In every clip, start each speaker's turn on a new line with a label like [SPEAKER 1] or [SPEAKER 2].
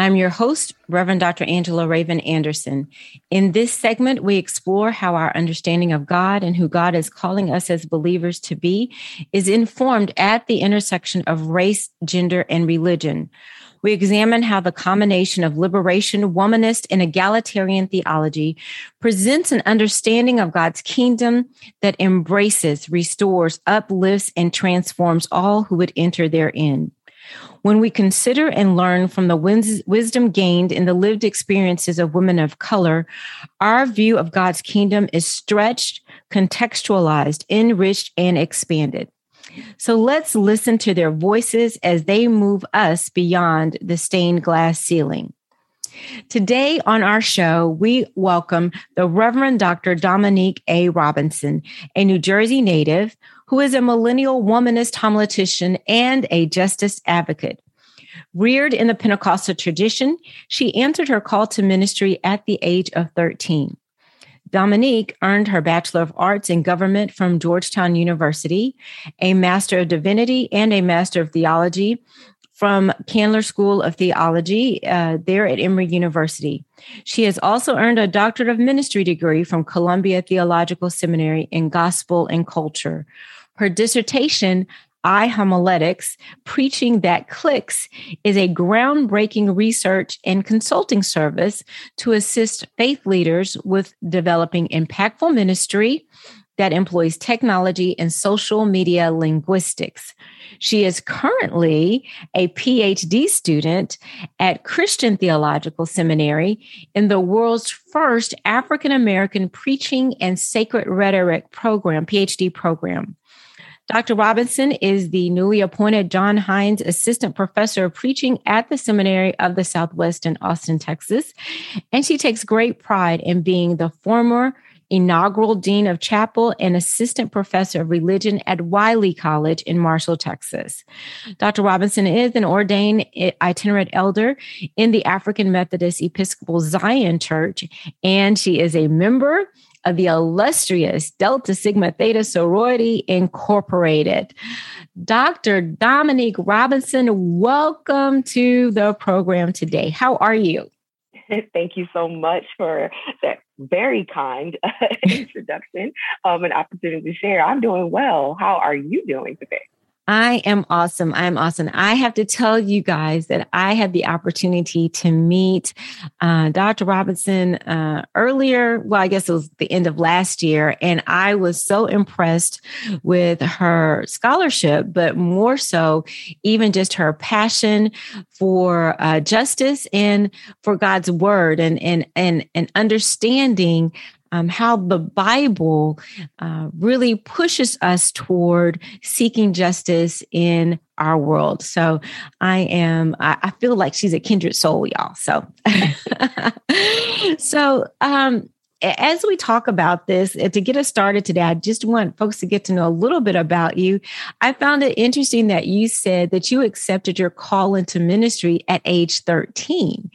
[SPEAKER 1] I'm your host, Reverend Dr. Angela Raven Anderson. In this segment, we explore how our understanding of God and who God is calling us as believers to be is informed at the intersection of race, gender, and religion. We examine how the combination of liberation, womanist, and egalitarian theology presents an understanding of God's kingdom that embraces, restores, uplifts, and transforms all who would enter therein. When we consider and learn from the wisdom gained in the lived experiences of women of color, our view of God's kingdom is stretched, contextualized, enriched, and expanded. So let's listen to their voices as they move us beyond the stained glass ceiling. Today on our show, we welcome the Reverend Dr. Dominique A. Robinson, a New Jersey native who is a millennial womanist homiletician and a justice advocate. Reared in the Pentecostal tradition, she answered her call to ministry at the age of 13. Dominique earned her Bachelor of Arts in Government from Georgetown University, a Master of Divinity, and a Master of Theology from Candler School of Theology uh, there at Emory University. She has also earned a Doctorate of Ministry degree from Columbia Theological Seminary in Gospel and Culture. Her dissertation, iHomiletics, Preaching That Clicks, is a groundbreaking research and consulting service to assist faith leaders with developing impactful ministry that employs technology and social media linguistics. She is currently a PhD student at Christian Theological Seminary in the world's first African American preaching and sacred rhetoric program, PhD program. Dr. Robinson is the newly appointed John Hines Assistant Professor of Preaching at the Seminary of the Southwest in Austin, Texas. And she takes great pride in being the former inaugural Dean of Chapel and Assistant Professor of Religion at Wiley College in Marshall, Texas. Dr. Robinson is an ordained itinerant elder in the African Methodist Episcopal Zion Church, and she is a member of the illustrious Delta Sigma Theta Sorority Incorporated. Dr. Dominique Robinson, welcome to the program today. How are you?
[SPEAKER 2] Thank you so much for that very kind introduction um, and opportunity to share. I'm doing well. How are you doing today?
[SPEAKER 1] I am awesome. I'm awesome. I have to tell you guys that I had the opportunity to meet uh, Dr. Robinson uh, earlier. Well, I guess it was the end of last year. And I was so impressed with her scholarship, but more so, even just her passion for uh, justice and for God's word and, and, and, and understanding um, how the Bible uh, really pushes us toward seeking justice in our world. So I am, I, I feel like she's a kindred soul, y'all. So, so, um, as we talk about this, uh, to get us started today, I just want folks to get to know a little bit about you. I found it interesting that you said that you accepted your call into ministry at age 13.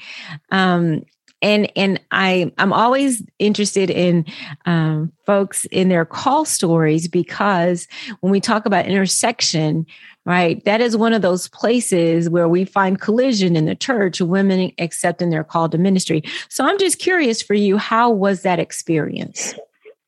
[SPEAKER 1] Um, and and I I'm always interested in um, folks in their call stories because when we talk about intersection, right, that is one of those places where we find collision in the church, women accepting their call to ministry. So I'm just curious for you, how was that experience?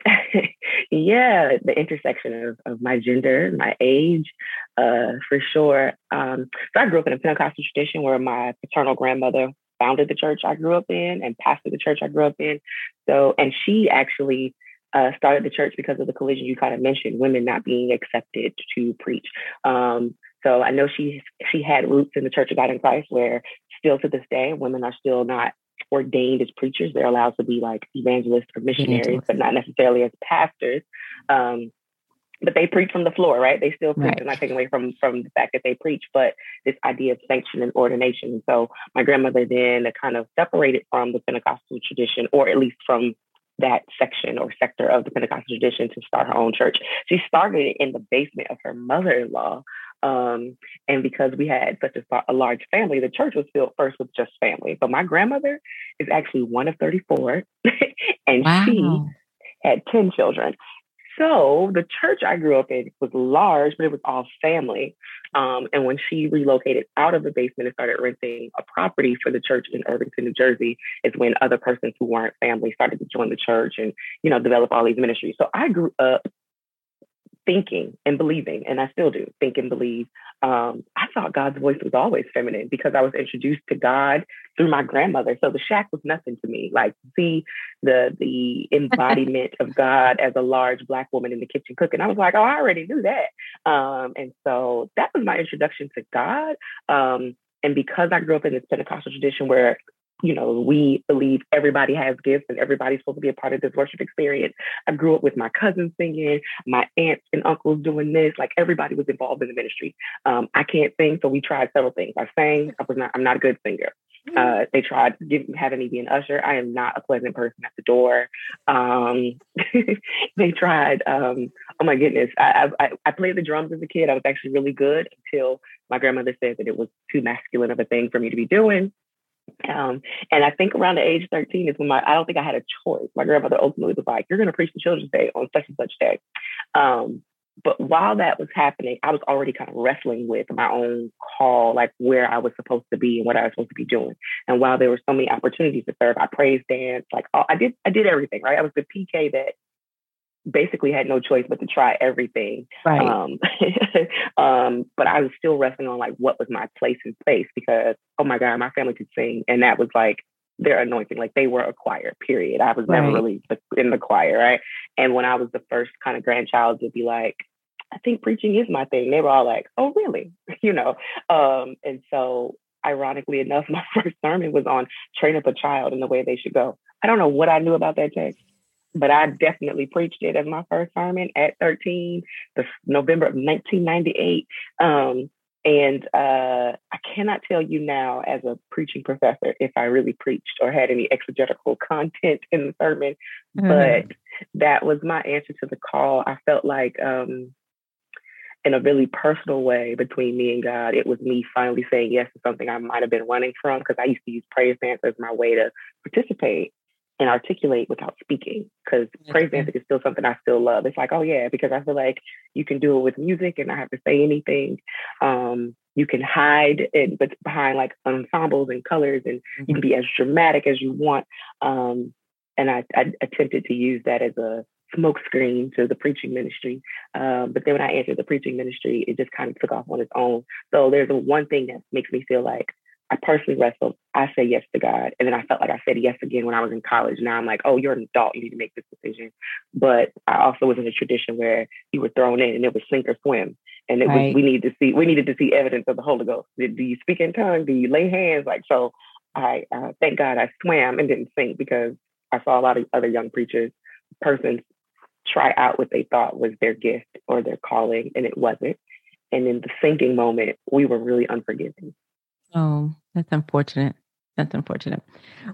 [SPEAKER 2] yeah, the intersection of, of my gender, my age, uh, for sure. Um, so I grew up in a Pentecostal tradition where my paternal grandmother founded the church I grew up in and pastored the church I grew up in. So, and she actually uh, started the church because of the collision you kind of mentioned, women not being accepted to preach. Um, so I know she she had roots in the Church of God in Christ, where still to this day, women are still not ordained as preachers. They're allowed to be like evangelists or missionaries, but not necessarily as pastors. Um, but they preach from the floor, right? They still preach, right. and not taking away from from the fact that they preach, but this idea of sanction and ordination. So my grandmother then kind of separated from the Pentecostal tradition, or at least from that section or sector of the Pentecostal tradition to start her own church. She started it in the basement of her mother-in-law. Um, and because we had such a, a, large family, the church was filled first with just family. But my grandmother is actually one of 34, and wow. she had 10 children. So the church I grew up in was large, but it was all family. Um, and when she relocated out of the basement and started renting a property for the church in Irvington, New Jersey, is when other persons who weren't family started to join the church and, you know, develop all these ministries. So I grew up thinking and believing, and I still do think and believe. Um, I thought God's voice was always feminine because I was introduced to God through my grandmother. So the shack was nothing to me. Like see the the embodiment of God as a large black woman in the kitchen cooking. I was like, oh, I already knew that. Um, and so that was my introduction to God. Um, and because I grew up in this Pentecostal tradition where you know, we believe everybody has gifts and everybody's supposed to be a part of this worship experience. I grew up with my cousins singing, my aunts and uncles doing this. Like everybody was involved in the ministry. Um, I can't sing, so we tried several things. I sang. I was not. I'm not a good singer. Mm. Uh, they tried having me be an usher. I am not a pleasant person at the door. Um, they tried. Um, oh my goodness! I, I, I played the drums as a kid. I was actually really good until my grandmother said that it was too masculine of a thing for me to be doing. Um, and I think around the age 13 is when my, I don't think I had a choice. My grandmother ultimately was like, you're going to preach the Children's Day on such and such day. Um, but while that was happening, I was already kind of wrestling with my own call, like where I was supposed to be and what I was supposed to be doing. And while there were so many opportunities to serve, I praise dance, like I did, I did everything, right? I was the PK that basically had no choice but to try everything.
[SPEAKER 1] Right.
[SPEAKER 2] Um, um, but I was still wrestling on like what was my place in space because oh my god, my family could sing, and that was like their anointing. Like they were a choir. Period. I was right. never really in the choir, right? And when I was the first kind of grandchild to be like. I think preaching is my thing. They were all like, "Oh, really?" you know. Um, and so, ironically enough, my first sermon was on train up a child in the way they should go. I don't know what I knew about that text, but I definitely preached it as my first sermon at 13, the November of 1998. Um, and uh, I cannot tell you now, as a preaching professor, if I really preached or had any exegetical content in the sermon, mm-hmm. but that was my answer to the call. I felt like, um, in a really personal way, between me and God, it was me finally saying yes to something I might have been running from because I used to use praise dance as my way to participate and articulate without speaking because mm-hmm. praise dancing is still something I still love. It's like, oh yeah, because I feel like you can do it with music and not have to say anything. Um, you can hide it but behind like ensembles and colors and mm-hmm. you can be as dramatic as you want. Um, and I, I, attempted to use that as a smokescreen to the preaching ministry. Um, but then when I entered the preaching ministry, it just kind of took off on its own. So there's a one thing that makes me feel like I personally wrestled. I say yes to God. And then I felt like I said yes again when I was in college. Now I'm like, oh, you're an adult. You need to make this decision. But I also was in a tradition where you were thrown in and it was sink or swim. And it right. was, we needed to see, we needed to see evidence of the Holy Ghost. Do you speak in tongues? Do you lay hands? Like, so I, uh, thank God I swam and didn't sink because I saw a lot of other young preachers, persons try out what they thought was their gift or their calling and it wasn't. And in the sinking moment, we were really unforgiving.
[SPEAKER 1] Oh, that's unfortunate. That's unfortunate.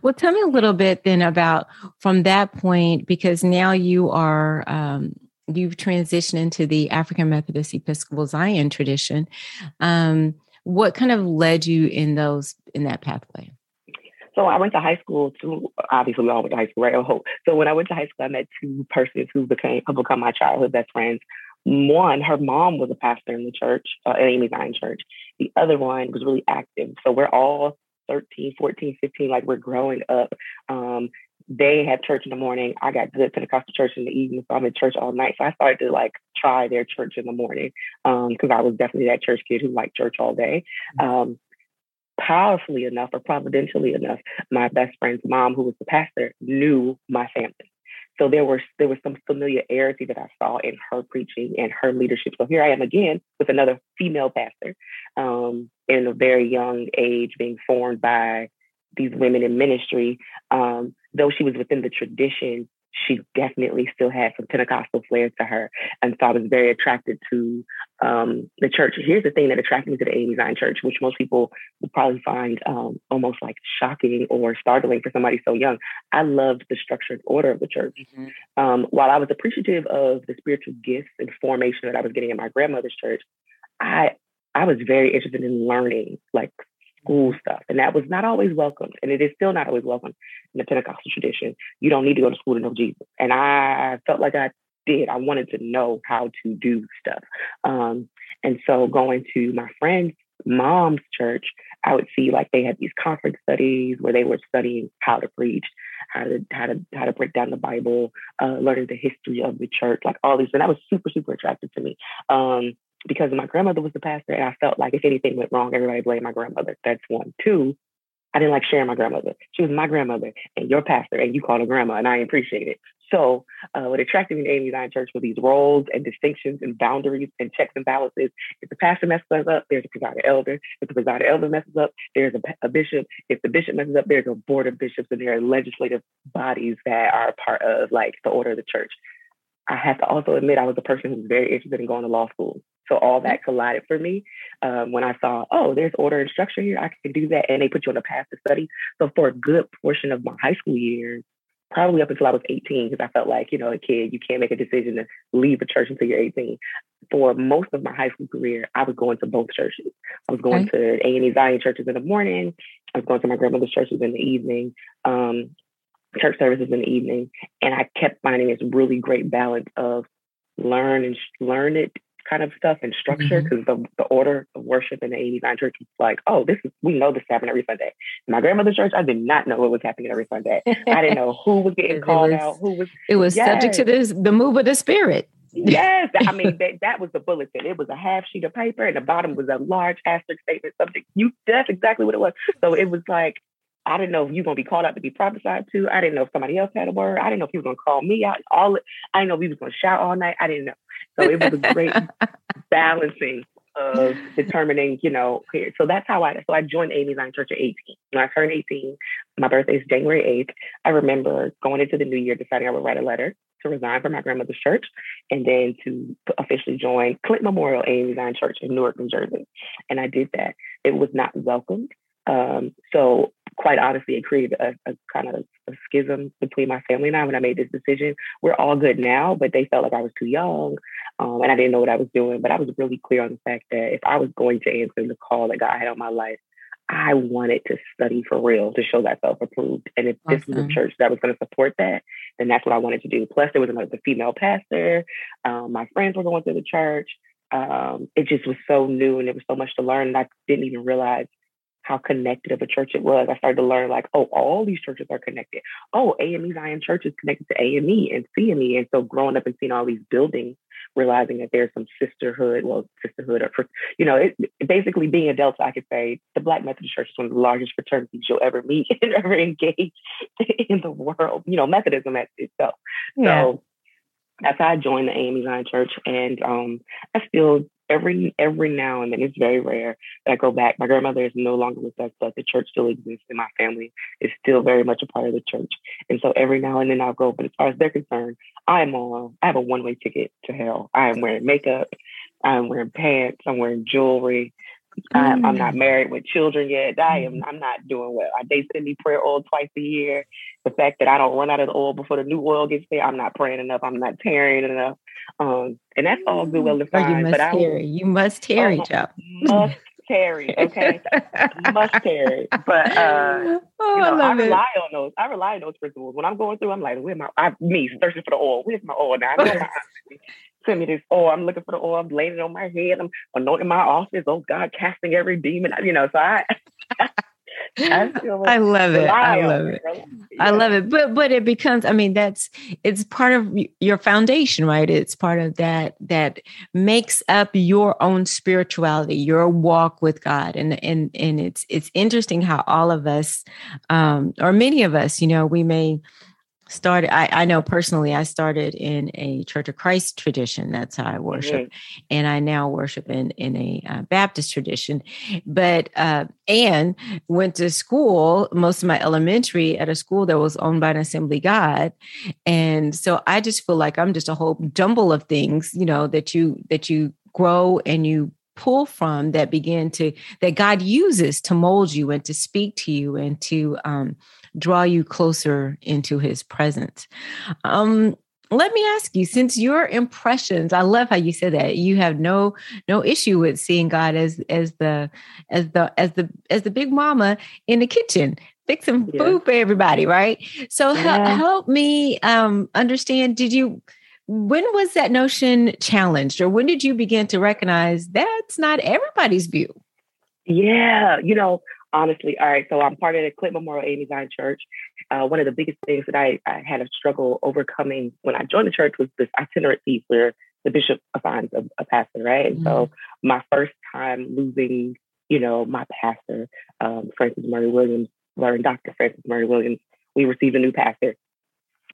[SPEAKER 1] Well, tell me a little bit then about from that point, because now you are, um, you've transitioned into the African Methodist Episcopal Zion tradition. Um, what kind of led you in those, in that pathway?
[SPEAKER 2] So I went to high school to Obviously, we all went to high school, right? Oh, so when I went to high school, I met two persons who became who become my childhood best friends one, her mom was a pastor in the church, uh, at AME Zion Church. The other one was really active. So we're all 13, 14, 15, like we're growing up. Um, they had church in the morning. I got good Pentecostal church in the evening, so I'm in church all night. So I started to like try their church in the morning because um, I was definitely that church kid who liked church all day. Mm-hmm. Um, powerfully enough or providentially enough, my best friend's mom, who was the pastor, knew my family. So there was there was some familiarity that I saw in her preaching and her leadership. So here I am again with another female pastor um, in a very young age, being formed by these women in ministry. Um, though she was within the tradition, she definitely still had some Pentecostal flair to her. And so I was very attracted to um, the church. Here's the thing that attracted me to the AME Zion Church, which most people would probably find um, almost like shocking or startling for somebody so young. I loved the structured order of the church. Mm-hmm. Um, while I was appreciative of the spiritual gifts and formation that I was getting in my grandmother's church, I I was very interested in learning like school stuff. And that was not always welcomed. And it is still not always welcomed in the Pentecostal tradition. You don't need to go to school to know Jesus. And I felt like I did. I wanted to know how to do stuff. Um, and so going to my friend's mom's church, I would see like they had these conference studies where they were studying how to preach, how to how to how to break down the Bible, uh, learning the history of the church, like all these. And that was super super attractive to me. Um, because my grandmother was the pastor, and I felt like if anything went wrong, everybody blamed my grandmother. That's one. Two, I didn't like sharing my grandmother. She was my grandmother and your pastor, and you call her grandma, and I appreciate it. So, uh, what attracted me to AME Zion Church were these roles and distinctions and boundaries and checks and balances. If the pastor messes up, there's a presiding elder. If the presiding elder messes up, there's a, a, bishop. If the bishop messes up, there's a board of bishops, and there are legislative bodies that are part of like the order of the church. I have to also admit I was a person who was very interested in going to law school. So all that collided for me um, when I saw, oh, there's order and structure here. I can do that. And they put you on a path to study. So for a good portion of my high school years, probably up until I was 18, because I felt like, you know, a kid, you can't make a decision to leave a church until you're 18. For most of my high school career, I was going to both churches. I was going okay. to AME Zion churches in the morning. I was going to my grandmother's churches in the evening. Um, church services in the evening, and I kept finding this really great balance of learn and sh- learn it kind of stuff and structure because mm-hmm. the, the order of worship in the AME Zion church was like, oh, this is we know this happened every Sunday. My grandmother's church, I did not know what was happening every Sunday. I didn't know who was getting called
[SPEAKER 1] was,
[SPEAKER 2] out, who was
[SPEAKER 1] it was yes. subject to this the move of the spirit.
[SPEAKER 2] yes, I mean that, that was the bulletin. It was a half sheet of paper, and the bottom was a large asterisk statement subject. You that's exactly what it was. So it was like I didn't know if you were gonna be called out to be prophesied to. I didn't know if somebody else had a word. I didn't know if he was gonna call me out. All I didn't know if he was gonna shout all night. I didn't know. So it was a great balancing of determining, you know, here. So that's how I so I joined AME Zion Church at 18. When I turned 18, my birthday is January 8th. I remember going into the new year deciding I would write a letter to resign from my grandmother's church and then to officially join Clint Memorial AME Zion Church in Newark, New Jersey. And I did that. It was not welcomed. Um, so quite honestly, it created a, a kind of a schism between my family and I when I made this decision. We're all good now, but they felt like I was too young um, and I didn't know what I was doing. But I was really clear on the fact that if I was going to answer the call that God had on my life, I wanted to study for real to show that self approved. And if awesome. this was a church that was going to support that, then that's what I wanted to do. Plus, there was another female pastor. Um, my friends were going to the church. Um, it just was so new and there was so much to learn. And I didn't even realize how connected of a church it was. I started to learn like, oh, all these churches are connected. Oh, AME Zion Church is connected to AME and CME. And so growing up and seeing all these buildings, realizing that there's some sisterhood, well, sisterhood or, you know, it, basically being a Delta, I could say the Black Methodist Church is one of the largest fraternities you'll ever meet and ever engage in the world, you know, Methodism itself. Yeah. So that's how I joined the AME Zion Church. And um, I still every every now and then it's very rare that I go back. My grandmother is no longer with us, but the church still exists in my family. It's still very much a part of the church. And so every now and then I'll go. But as far as they're concerned, I am on I have a one way ticket to hell. I am wearing makeup, I'm wearing pants, I'm wearing jewelry. I'm, I'm, not mm. married with children yet. I am. Mm. I'm not doing well. I they send me prayer oil twice a year. The fact that I don't run out of the oil before the new oil gets there, I'm not praying enough. I'm not tearing enough. Um, and that's all good, well and fine.
[SPEAKER 1] Oh, you must
[SPEAKER 2] but
[SPEAKER 1] tarry. I, you must tarry, oh, Joe.
[SPEAKER 2] Must tarry. Okay, must tarry. But uh, oh, you know, I, I rely it. on those. I rely on those principles. When I'm going through, I'm like, where my I, me searching for the oil? Where's my oil now? I know my send me this oil. I'm looking for the oil. I'm laying it on my head. I'm anointing my office. Oh God, casting every demon. You know, so I.
[SPEAKER 1] I, I love it. I love it. I love it. But but it becomes. I mean, that's it's part of your foundation, right? It's part of that that makes up your own spirituality, your walk with God, and and and it's it's interesting how all of us, um, or many of us, you know, we may started I, I know personally i started in a church of christ tradition. That's how i worship. Mm-hmm. and i now worship in in a uh, baptist tradition. But uh and went to school most of my elementary at a school that was owned by an assembly god. And so i just feel like i'm just a whole jumble of things you know that you that you grow and you pull from that begin to that god uses to mold you and to speak to you and to um draw you closer into his presence. Um, let me ask you since your impressions i love how you said that you have no no issue with seeing god as as the as the as the as the big mama in the kitchen fixing yeah. food for everybody right so yeah. help, help me um understand did you when was that notion challenged or when did you begin to recognize that's not everybody's view
[SPEAKER 2] yeah you know honestly, all right, so I'm part of the Clint Memorial AME Zion Church. Uh, one of the biggest things that I, I, had a struggle overcoming when I joined the church was this itinerant piece where the bishop assigns a, a pastor, right? Mm-hmm. So my first time losing, you know, my pastor, um, Francis Murray Williams, Reverend Dr. Francis Murray Williams, we received a new pastor.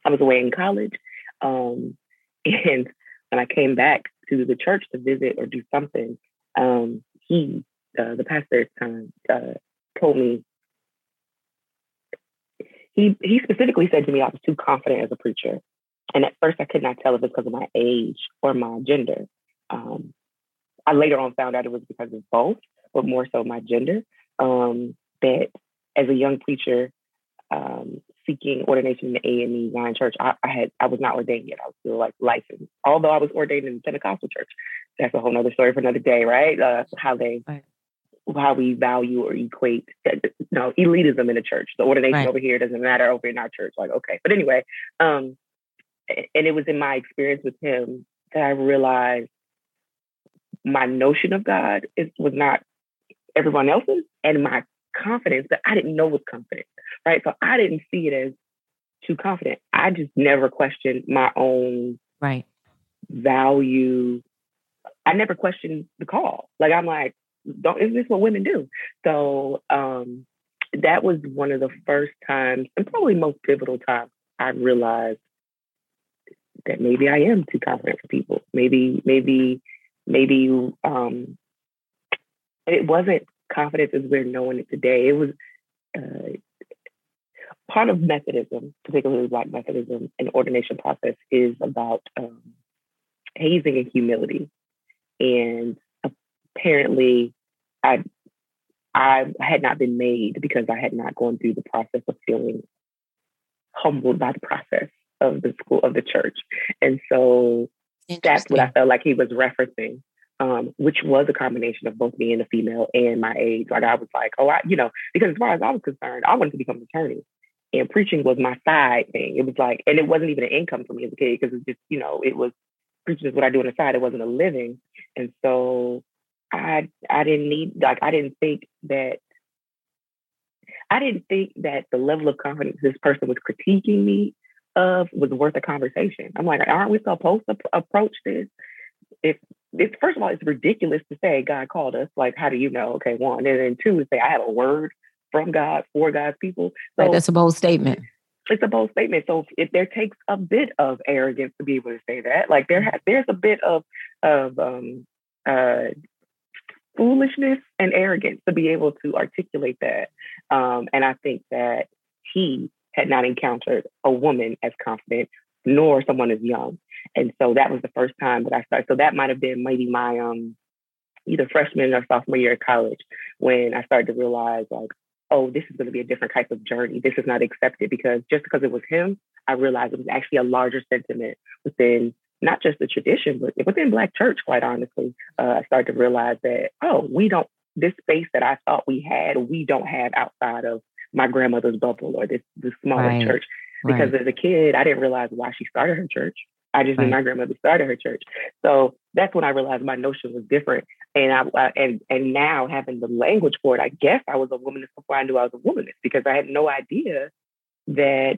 [SPEAKER 2] I was away in college. Um, and when I came back to the church to visit or do something, um, he, uh, the pastor at the time, uh, told me he he specifically said to me I was too confident as a preacher. And at first I could not tell if it's because of my age or my gender. Um, I later on found out it was because of both, but more so my gender. Um, that as a young preacher um, seeking ordination in the AME Zion Church, I, I, had I was not ordained yet. I was still like licensed, although I was ordained in the Pentecostal church. That's a whole other story for another day, right? Uh, how they right how we value or equate you know, elitism in the church. The ordination right. over here doesn't matter over in our church. Like, okay. But anyway, um, and it was in my experience with him that I realized my notion of God is, was not everyone else's, and my confidence that I didn't know was confident, right? So I didn't see it as too confident. I just never questioned my own
[SPEAKER 1] right
[SPEAKER 2] value. I never questioned the call. Like I'm like, don't is this what women do? So um, that was one of the first times and probably most pivotal times I realized that maybe I am too confident for people. Maybe, maybe, maybe um, it wasn't confidence as we're knowing it today. It was uh, part of Methodism, particularly Black Methodism, and ordination process is about um, hazing and humility. And apparently I I had not been made because I had not gone through the process of feeling humbled by the process of the school of the church. And so that's what I felt like he was referencing. Um, which was a combination of both being a female and my age. Like I was like, oh, I, you know, because as far as I was concerned, I wanted to become an attorney, and preaching was my side thing. It was like, and it wasn't even an income for me as a kid because it's just, you know, it was preaching is what I do on the side. It wasn't a living, and so I I didn't need like I didn't think that I didn't think that the level of confidence this person was critiquing me of was worth a conversation. I'm like, aren't we supposed to approach this? If it's first of all, it's ridiculous to say God called us. Like, how do you know? Okay, one, and then two, to say I have a word from God for God's people.
[SPEAKER 1] So right, that's a bold statement.
[SPEAKER 2] It's a bold statement. So if there takes a bit of arrogance to be able to say that, like there has, there's a bit of of um, uh, foolishness and arrogance to be able to articulate that. Um, and I think that he had not encountered a woman as confident, nor someone as young. And so that was the first time that I started. So that might have been maybe my um, either freshman or sophomore year of college when I started to realize like, oh, this is going to be a different type of journey. This is not accepted because just because it was him, I realized it was actually a larger sentiment within not just the tradition, but within Black church, quite honestly, uh, I started to realize that, oh, we don't, this space that I thought we had, we don't have outside of my grandmother's bubble or this, this smaller right. church. Because right. as a kid, I didn't realize why she started her church. I just right. knew my grandmother started her church. So that's when I realized my notion was different. And I, uh, and and now having the language for it, I guess I was a womanist before I knew I was a womanist because I had no idea that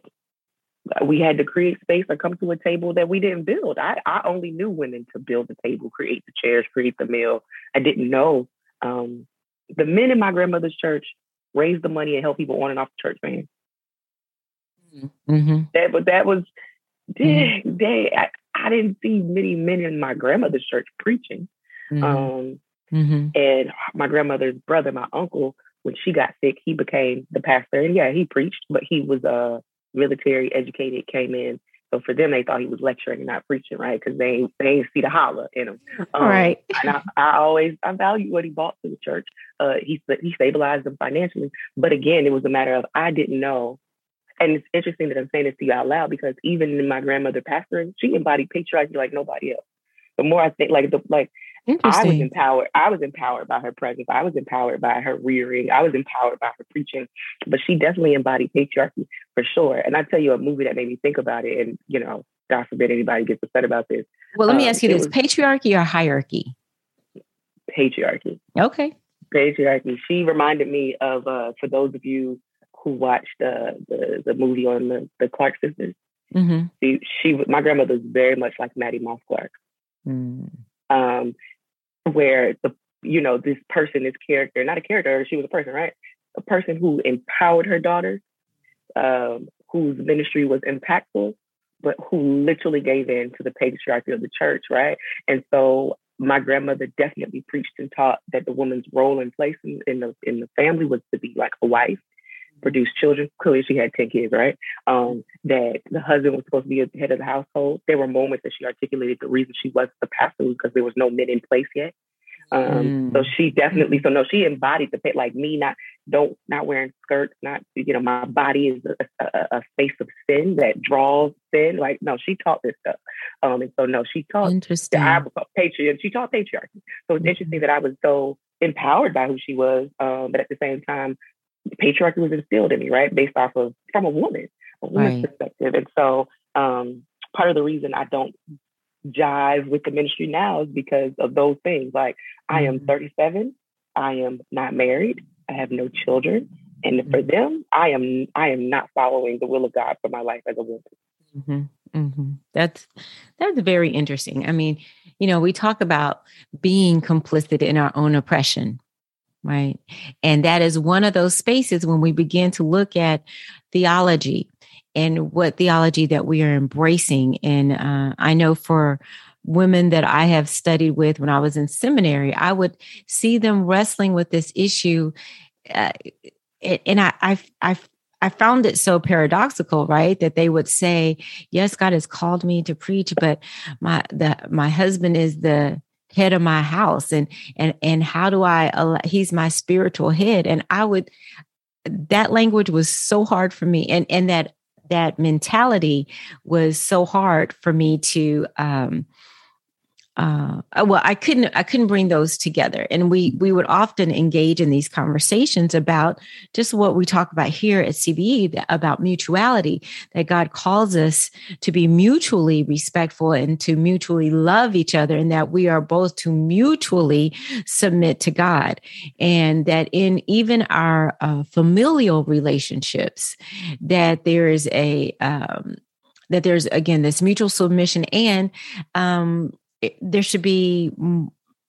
[SPEAKER 2] we had to create space or come to a table that we didn't build. I, I only knew women to build the table, create the chairs, create the meal. I didn't know um, the men in my grandmother's church raised the money and helped people on and off the church van. Mm-hmm. That, but that was, mm-hmm. day. I, I, didn't see many men in my grandmother's church preaching. Mm-hmm. Um, mm-hmm. and my grandmother's brother, my uncle, when she got sick, he became the pastor. And yeah, he preached, but he was a uh, military educated, came in so for them, they thought he was lecturing and not preaching, right? Because they they ain't see the holler in him.
[SPEAKER 1] Um, right.
[SPEAKER 2] And I, I, always I value what he bought to the church. Uh, he he stabilized them financially, but again, it was a matter of I didn't know. And it's interesting that I'm saying this to you out loud because even in my grandmother pastoring, she embodied patriarchy like nobody else. The more I think, like the like I was empowered. I was empowered by her presence. I was empowered by her rearing. I was empowered by her preaching. But she definitely embodied patriarchy for sure. And I tell you a movie that made me think about it. And you know, God forbid anybody gets upset about this.
[SPEAKER 1] Well, let me um, ask you this: patriarchy or hierarchy?
[SPEAKER 2] Patriarchy.
[SPEAKER 1] Okay.
[SPEAKER 2] Patriarchy. She reminded me of uh, for those of you who watched uh, the the movie on the the Clark sisters. Mm-hmm. She, she, my grandmother was very much like Mattie Moss Clark. Mm. Um, where the you know this person, this character, not a character, she was a person, right? A person who empowered her daughters, um, whose ministry was impactful, but who literally gave in to the patriarchy of the church, right? And so my grandmother definitely preached and taught that the woman's role and place in, in the in the family was to be like a wife, produce children. Clearly, she had 10 kids, right? Um, that the husband was supposed to be the head of the household. There were moments that she articulated the reason she wasn't the pastor was because there was no men in place yet. Um, mm. So she definitely, so no, she embodied the pit like me, not don't not wearing skirts, not you know, my body is a, a, a space of sin that draws sin. Like no, she taught this stuff, um, and so no, she taught
[SPEAKER 1] interesting.
[SPEAKER 2] I patriarchy. She taught patriarchy. So it's mm-hmm. interesting that I was so empowered by who she was, um, but at the same time, patriarchy was instilled in me, right? Based off of from a woman, a woman's right. perspective. And so um, part of the reason I don't jive with the ministry now is because of those things. Like mm-hmm. I am mm-hmm. 37, I am not married, I have no children. And mm-hmm. for them, I am I am not following the will of God for my life as a woman.
[SPEAKER 1] Mm-hmm. Mm-hmm. That's that's very interesting. I mean, you know, we talk about being complicit in our own oppression, right? And that is one of those spaces when we begin to look at theology and what theology that we are embracing. And uh, I know for women that I have studied with when I was in seminary, I would see them wrestling with this issue. Uh, and I, I, I I found it so paradoxical, right? That they would say, "Yes, God has called me to preach, but my the my husband is the head of my house and and and how do i he's my spiritual head. And i would that language was so hard for me and and that that mentality was so hard for me to um uh, uh, well i couldn't i couldn't bring those together. And we we would often engage in these conversations about just what we talk about here at cbe about mutuality that god calls us to be mutually respectful and to mutually love each other and that we are both to mutually submit to god. And that in even our uh, familial relationships that there is a um, that there's again this mutual submission and um, there should be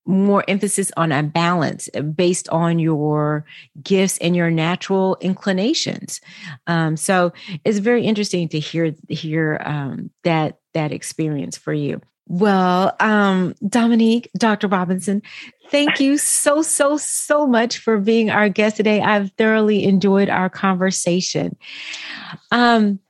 [SPEAKER 1] more emphasis on a balance uh, based on your gifts and your natural inclinations. Um, so it's very interesting to hear hear um, that that experience for you. Well, um, Dominique, Dr. Robinson, thank you so, so, so much for being our guest today. I've thoroughly enjoyed our conversation. Um,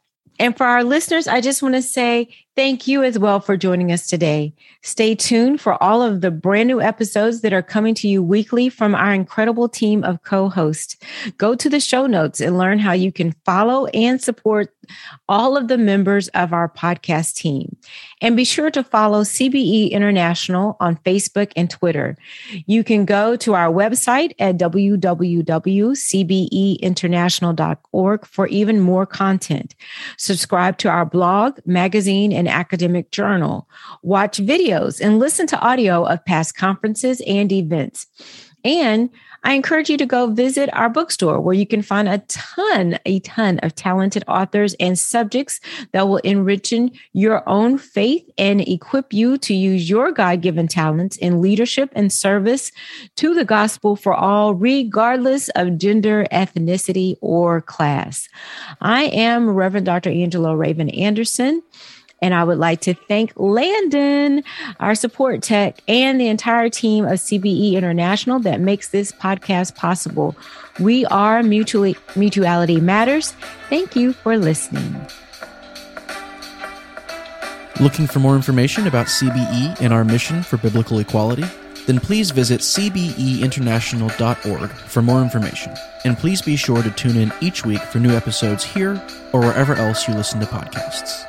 [SPEAKER 1] and for our listeners, I just want to say thank you as well for joining us today. Stay tuned for all of the brand new episodes that are coming to you weekly from our incredible team of co hosts. Go to the show notes and learn how you can follow and support all of the members of our podcast team. And be sure to follow CBE International on Facebook and Twitter. You can go to our website at www.cbeinternational.org for even more content. Subscribe to our blog, magazine, and academic journal. Watch videos and listen to audio of past conferences and events. And I encourage you to go visit our bookstore where you can find a ton, a ton of talented authors and subjects that will enrich your own faith and equip you to use your God given talents in leadership and service to the gospel for all, regardless of gender, ethnicity, or class. I am Reverend Dr. Angela Raven Anderson. And I would like to thank Landon, our support tech, and the entire team of CBE International that makes this podcast possible. We are Mutually, Mutuality Matters. Thank you for listening.
[SPEAKER 3] Looking for more information about CBE and our mission for biblical equality? Then please visit cbeinternational.org for more information. And please be sure to tune in each week for new episodes here or wherever else you listen to podcasts.